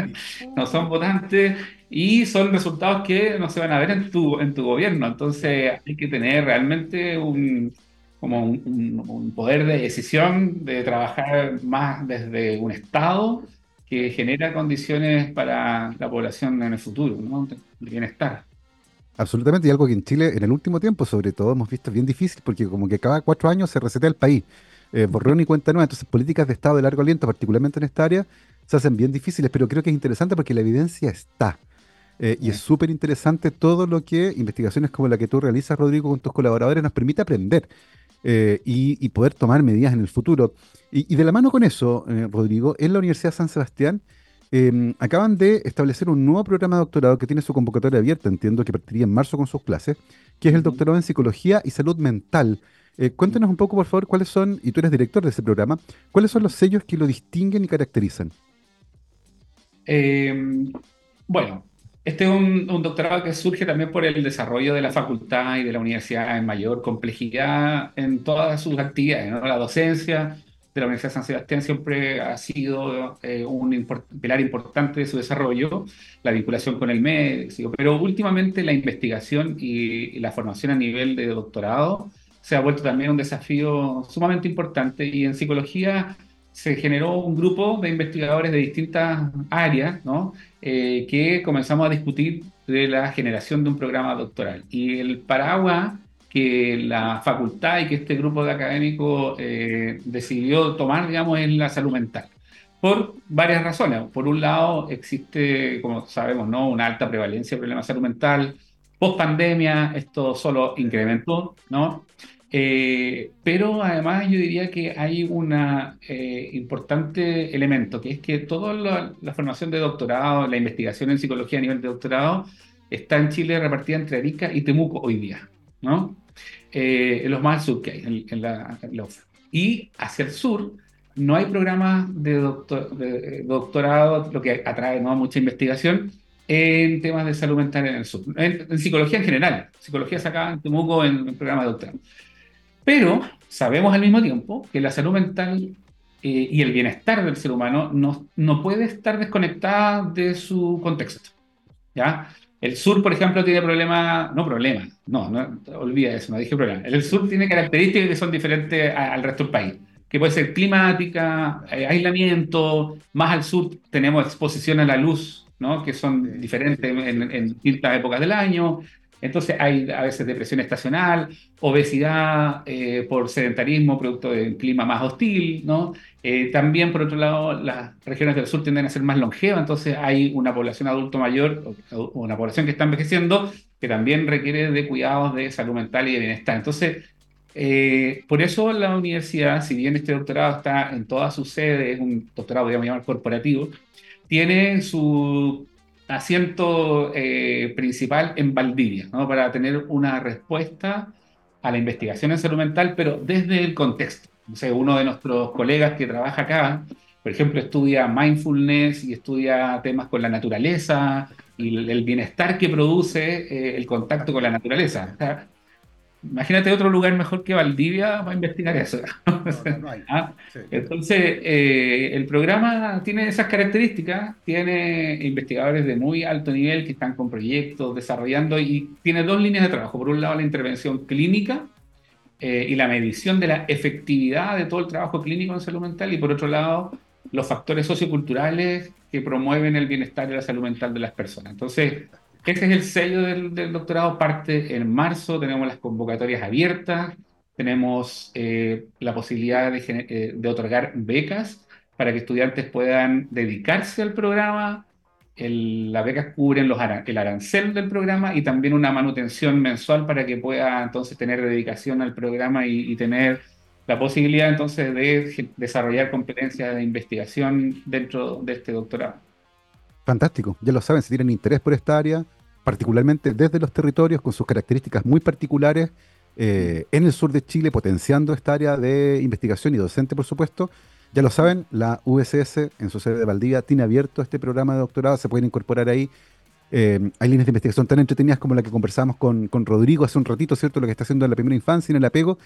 no son votantes y son resultados que no se van a ver en tu, en tu gobierno. Entonces hay que tener realmente un, como un, poder de decisión de trabajar más desde un Estado que genera condiciones para la población en el futuro, ¿no? de bienestar. Absolutamente, y algo que en Chile en el último tiempo sobre todo hemos visto bien difícil porque como que cada cuatro años se resetea el país, eh, borrón y cuenta nueva, entonces políticas de Estado de largo aliento, particularmente en esta área, se hacen bien difíciles, pero creo que es interesante porque la evidencia está. Eh, y es súper interesante todo lo que investigaciones como la que tú realizas, Rodrigo, con tus colaboradores nos permite aprender. Eh, y, poder tomar medidas en el futuro. Y, de la mano con eso, eh, Rodrigo, en la Universidad de San Sebastián em, acaban de establecer un nuevo programa de doctorado que tiene su convocatoria abierta, entiendo que partiría en marzo con sus clases, que es el doctorado en Psicología y Salud Mental. Eh, cuéntanos un poco, por favor, cuáles son, y tú eres director de ese programa, cuáles son los sellos que lo distinguen y caracterizan. Em, bueno, este es un, doctorado que surge también por el desarrollo de la facultad y de la universidad en mayor complejidad en todas sus actividades. La docencia de la Universidad de San Sebastián siempre ha sido eh, un pilar importante de su desarrollo, la vinculación con el médico, pero últimamente la investigación y, la formación a nivel de doctorado se ha vuelto también un desafío sumamente importante y en psicología se generó un grupo de investigadores de distintas áreas, ¿no? Eh, que comenzamos a discutir de la generación de un programa doctoral. Y el paraguas que la facultad y que este grupo de académicos eh, decidió tomar, digamos, es la salud mental. por varias razones. Por un lado, existe, como sabemos, ¿no? una alta prevalencia de problemas de salud mental. Post pandemia, esto solo incrementó, ¿no? Eh, pero además yo diría que hay un eh, importante elemento, que es que toda la, formación de doctorado, la investigación en psicología a nivel de doctorado, está en Chile repartida entre Arica y Temuco hoy día, ¿no? Eh, los más al sur que hay, en, la, Y hacia el sur no hay programas de, doctorado, lo que atrae ¿no? mucha investigación en temas de salud mental en el sur, en, psicología en general, psicología sacada en Temuco en, en programa de doctorado. Pero sabemos al mismo tiempo que la salud mental eh, y el bienestar del ser humano no, no puede estar desconectada de su contexto. ¿ya? El sur, por ejemplo, tiene problemas, no problemas, no, no, olvida eso, no dije problemas. El sur tiene características que son diferentes al resto del país, que puede ser climática, eh, aislamiento, más al sur tenemos exposición a la luz, ¿no? que son diferentes en, en distintas épocas del año, entonces hay a veces depresión estacional, obesidad eh, por sedentarismo, producto de un clima más hostil, ¿no? Eh, también, por otro lado, las regiones del sur tienden a ser más longevas, entonces hay una población adulto mayor, una población que está envejeciendo, que también requiere de cuidados de salud mental y de bienestar. Entonces, eh, por eso la universidad, si bien este doctorado está en todas sus sedes, es un doctorado, podríamos llamar corporativo, tiene su asiento eh, principal en Valdivia, ¿no? para tener una respuesta a la investigación en salud mental, pero desde el contexto. O uno de nuestros colegas que trabaja acá, por ejemplo, estudia mindfulness y estudia temas con la naturaleza y el bienestar que produce eh, el contacto con la naturaleza. Imagínate otro lugar mejor que Valdivia para investigar eso. Ah, entonces, eh, el programa tiene esas características, tiene investigadores de muy alto nivel que están con proyectos desarrollando y tiene dos líneas de trabajo. Por un lado, la intervención clínica eh, y la medición de la efectividad de todo el trabajo clínico en salud mental y por otro lado, los factores socioculturales que promueven el bienestar y la salud mental de las personas. Entonces, ese es el sello del, doctorado, parte en marzo, tenemos las convocatorias abiertas, tenemos eh, la posibilidad de, eh, de, otorgar becas para que estudiantes puedan dedicarse al programa. las becas cubren el arancel del programa y también una manutención mensual para que pueda entonces tener dedicación al programa y, y tener la posibilidad entonces de desarrollar competencias de investigación dentro de este doctorado. Fantástico, ya lo saben, si tienen interés por esta área, particularmente desde los territorios con sus características muy particulares eh, en el sur de Chile, potenciando esta área de investigación y docente, por supuesto. Ya lo saben, la USS en su sede de Valdivia tiene abierto este programa de doctorado, se pueden incorporar ahí. Eh, hay líneas de investigación tan entretenidas como la que conversamos con, Rodrigo hace un ratito, ¿cierto? Lo que está haciendo en la primera infancia, en el apego.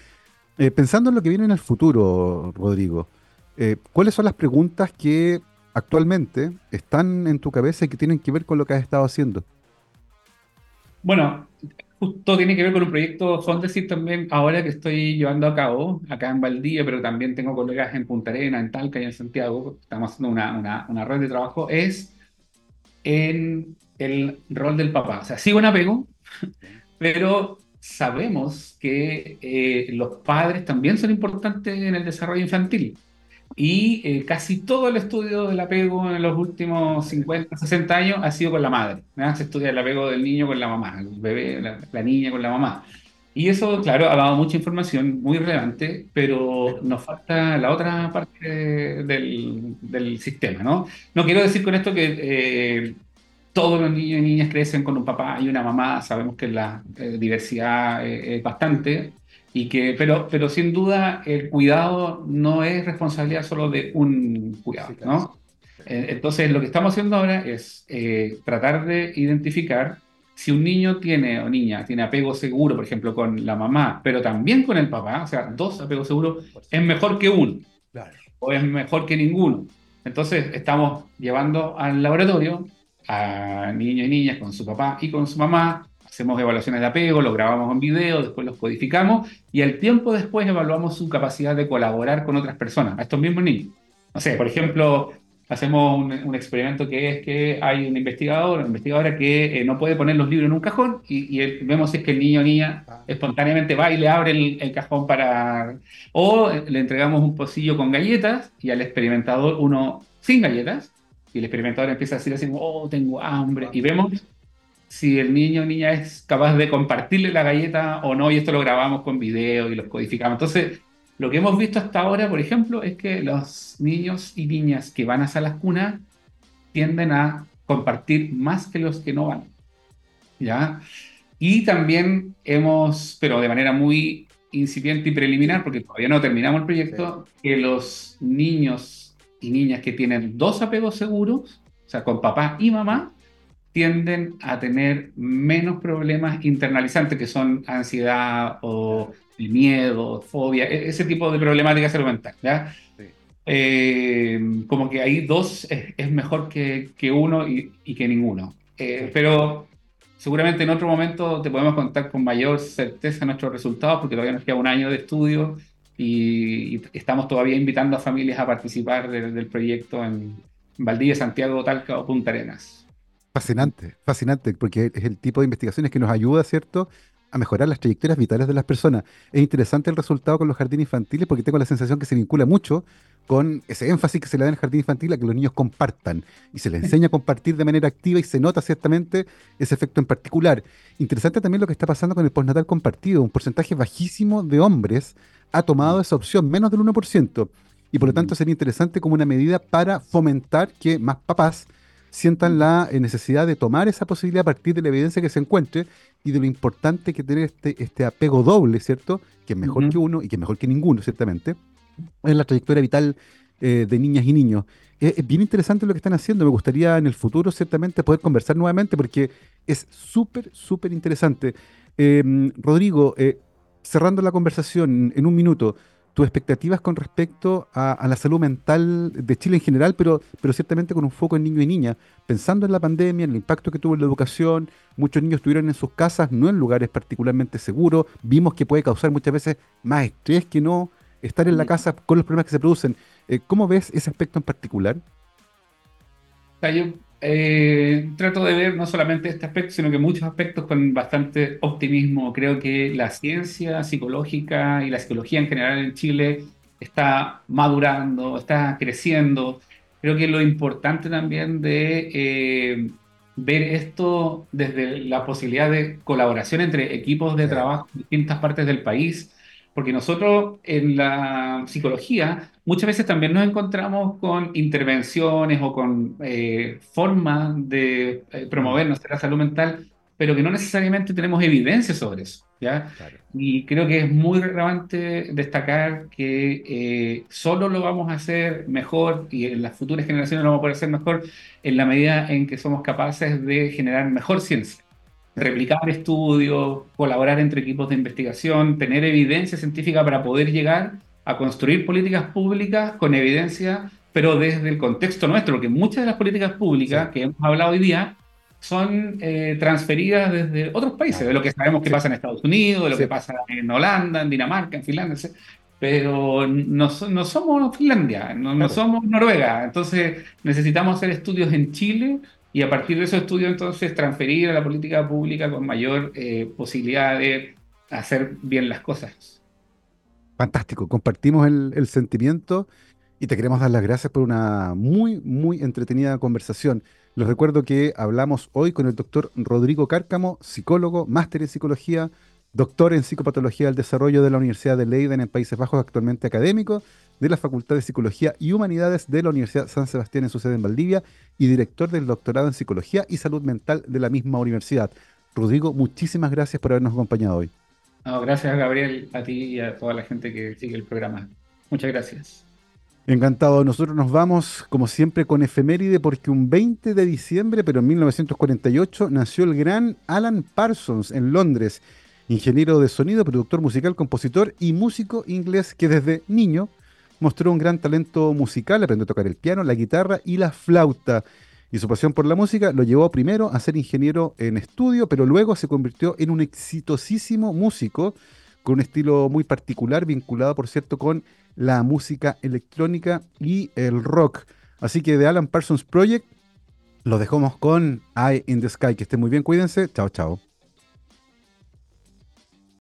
Eh, pensando en lo que viene en el futuro, Rodrigo, ¿cuáles son las preguntas que actualmente están en tu cabeza y que tienen que ver con lo que has estado haciendo? Bueno, justo tiene que ver con un proyecto Fondesit también ahora que estoy llevando a cabo acá en Valdivia, pero también tengo colegas en Punta Arena, en Talca y en Santiago, estamos haciendo una, una, una red de trabajo, es en el rol del papá. O sea, sigo en apego, pero sabemos que eh, los padres también son importantes en el desarrollo infantil. Y eh, casi todo el estudio del apego en los últimos 50, 60 años ha sido con la madre. Se estudia el apego del niño con la mamá, el bebé, la, niña con la mamá. Y eso, claro, ha dado mucha información muy relevante, pero nos falta la otra parte del, del sistema, ¿no? No quiero decir con esto que eh, todos los niños y niñas crecen con un papá y una mamá, sabemos que la eh, diversidad es bastante, y que, pero, pero sin duda el cuidado no es responsabilidad solo de un cuidado, ¿no? Eh, entonces lo que estamos haciendo ahora es eh, tratar de identificar si un niño tiene o niña tiene apego seguro, por ejemplo, con la mamá, pero también con el papá, o sea, dos apegos seguros, es mejor que uno, o es mejor que ninguno. Entonces estamos llevando al laboratorio a niños y niñas con su papá y con su mamá hacemos evaluaciones de apego, los grabamos en video, después los codificamos y al tiempo después evaluamos su capacidad de colaborar con otras personas, a estos mismos niños. No sé, por ejemplo, hacemos un, experimento que es que hay un investigador, una investigadora que eh, no puede poner los libros en un cajón y, vemos si es que el niño o niña ah. espontáneamente va y le abre el, cajón para... O le entregamos un pocillo con galletas y al experimentador uno sin galletas, y el experimentador empieza a decir así, oh, tengo hambre, y vemos si el niño o niña es capaz de compartirle la galleta o no, y esto lo grabamos con video y los codificamos. Entonces, lo que hemos visto hasta ahora, por ejemplo, es que los niños y niñas que van a las cunas tienden a compartir más que los que no van. ¿Ya? Y también hemos, pero de manera muy incipiente y preliminar, porque todavía no terminamos el proyecto, que los niños y niñas que tienen dos apegos seguros, o sea, con papá y mamá, tienden a tener menos problemas internalizantes, que son ansiedad o miedo, fobia, e-, ese tipo de problemáticas salud mental. ¿ya? Eh, como que ahí dos es, mejor que, que uno y, y, que ninguno. Eh, pero seguramente en otro momento te podemos contar con mayor certeza nuestros resultados, porque todavía nos queda un año de estudio y, estamos todavía invitando a familias a participar del proyecto en Valdivia, Santiago, Talca o Punta Arenas. Fascinante, fascinante, porque es el tipo de investigaciones que nos ayuda, ¿cierto?, a mejorar las trayectorias vitales de las personas. Es interesante el resultado con los jardines infantiles porque tengo la sensación que se vincula mucho con ese énfasis que se le da en el jardín infantil a que los niños compartan y se les enseña a compartir de manera activa y se nota ciertamente ese efecto en particular. Interesante también lo que está pasando con el postnatal compartido. Un porcentaje bajísimo de hombres ha tomado esa opción, menos del 1%. Y por lo tanto sería interesante como una medida para fomentar que más papás sientan la eh, necesidad de tomar esa posibilidad a partir de la evidencia que se encuentre y de lo importante que tener este, este apego doble, ¿cierto? Que es mejor que uno y que es mejor que ninguno, ciertamente, en la trayectoria vital eh, de niñas y niños. es bien interesante lo que están haciendo. Me gustaría en el futuro, ciertamente, poder conversar nuevamente porque es súper, súper interesante. Rodrigo, eh, cerrando la conversación en un minuto, tus expectativas con respecto a, la salud mental de Chile en general, pero, pero ciertamente con un foco en niños y niñas. Pensando en la pandemia, en el impacto que tuvo en la educación, muchos niños estuvieron en sus casas, no en lugares particularmente seguros. Vimos que puede causar muchas veces más estrés que no estar en la casa con los problemas que se producen. Eh, ¿Cómo ves ese aspecto en particular? Eh, trato de ver no solamente este aspecto, sino que muchos aspectos con bastante optimismo. Creo que la ciencia psicológica y la psicología en general en Chile está madurando, está creciendo. Creo que lo importante también de eh, ver esto desde la posibilidad de colaboración entre equipos de trabajo en distintas partes del país, porque nosotros en la psicología muchas veces también nos encontramos con intervenciones o con eh, formas de eh, promover nuestra salud mental, pero que no necesariamente tenemos evidencia sobre eso. ¿ya? Y creo que es muy relevante destacar que eh, solo lo vamos a hacer mejor y en las futuras generaciones lo vamos a poder hacer mejor en la medida en que somos capaces de generar mejor ciencia replicar estudios, colaborar entre equipos de investigación, tener evidencia científica para poder llegar a construir políticas públicas con evidencia, pero desde el contexto nuestro, porque muchas de las políticas públicas que hemos hablado hoy día son eh, transferidas desde otros países, de lo que sabemos que pasa en Estados Unidos, de lo que pasa en Holanda, en Dinamarca, en Finlandia, pero no, no somos Finlandia, no, no somos Noruega, entonces necesitamos hacer estudios en Chile y a partir de esos estudios entonces transferir a la política pública con mayor eh, posibilidad de hacer bien las cosas. Fantástico, compartimos el, sentimiento y te queremos dar las gracias por una muy, muy entretenida conversación. Les recuerdo que hablamos hoy con el doctor Rodrigo Cárcamo, psicólogo, máster en psicología, doctor en psicopatología del desarrollo de la Universidad de Leiden en Países Bajos, actualmente académico de la Facultad de Psicología y Humanidades de la Universidad San Sebastián en su sede en Valdivia y director del doctorado en Psicología y Salud Mental de la misma universidad. Rodrigo, muchísimas gracias por habernos acompañado hoy. gracias Gabriel, a ti y a toda la gente que sigue el programa. Muchas gracias. Encantado. Nosotros nos vamos, como siempre, con efeméride, porque un 20 de diciembre, pero en 1948, nació el gran Alan Parsons en Londres, ingeniero de sonido, productor musical, compositor y músico inglés que desde niño mostró un gran talento musical, aprendió a tocar el piano, la guitarra y la flauta. Y su pasión por la música lo llevó primero a ser ingeniero en estudio, pero luego se convirtió en un exitosísimo músico con un estilo muy particular, vinculado, por cierto, con la música electrónica y el rock. Así que de Alan Parsons Project lo dejamos con Eye in the Sky. Que esté muy bien, cuídense. Chao, chao.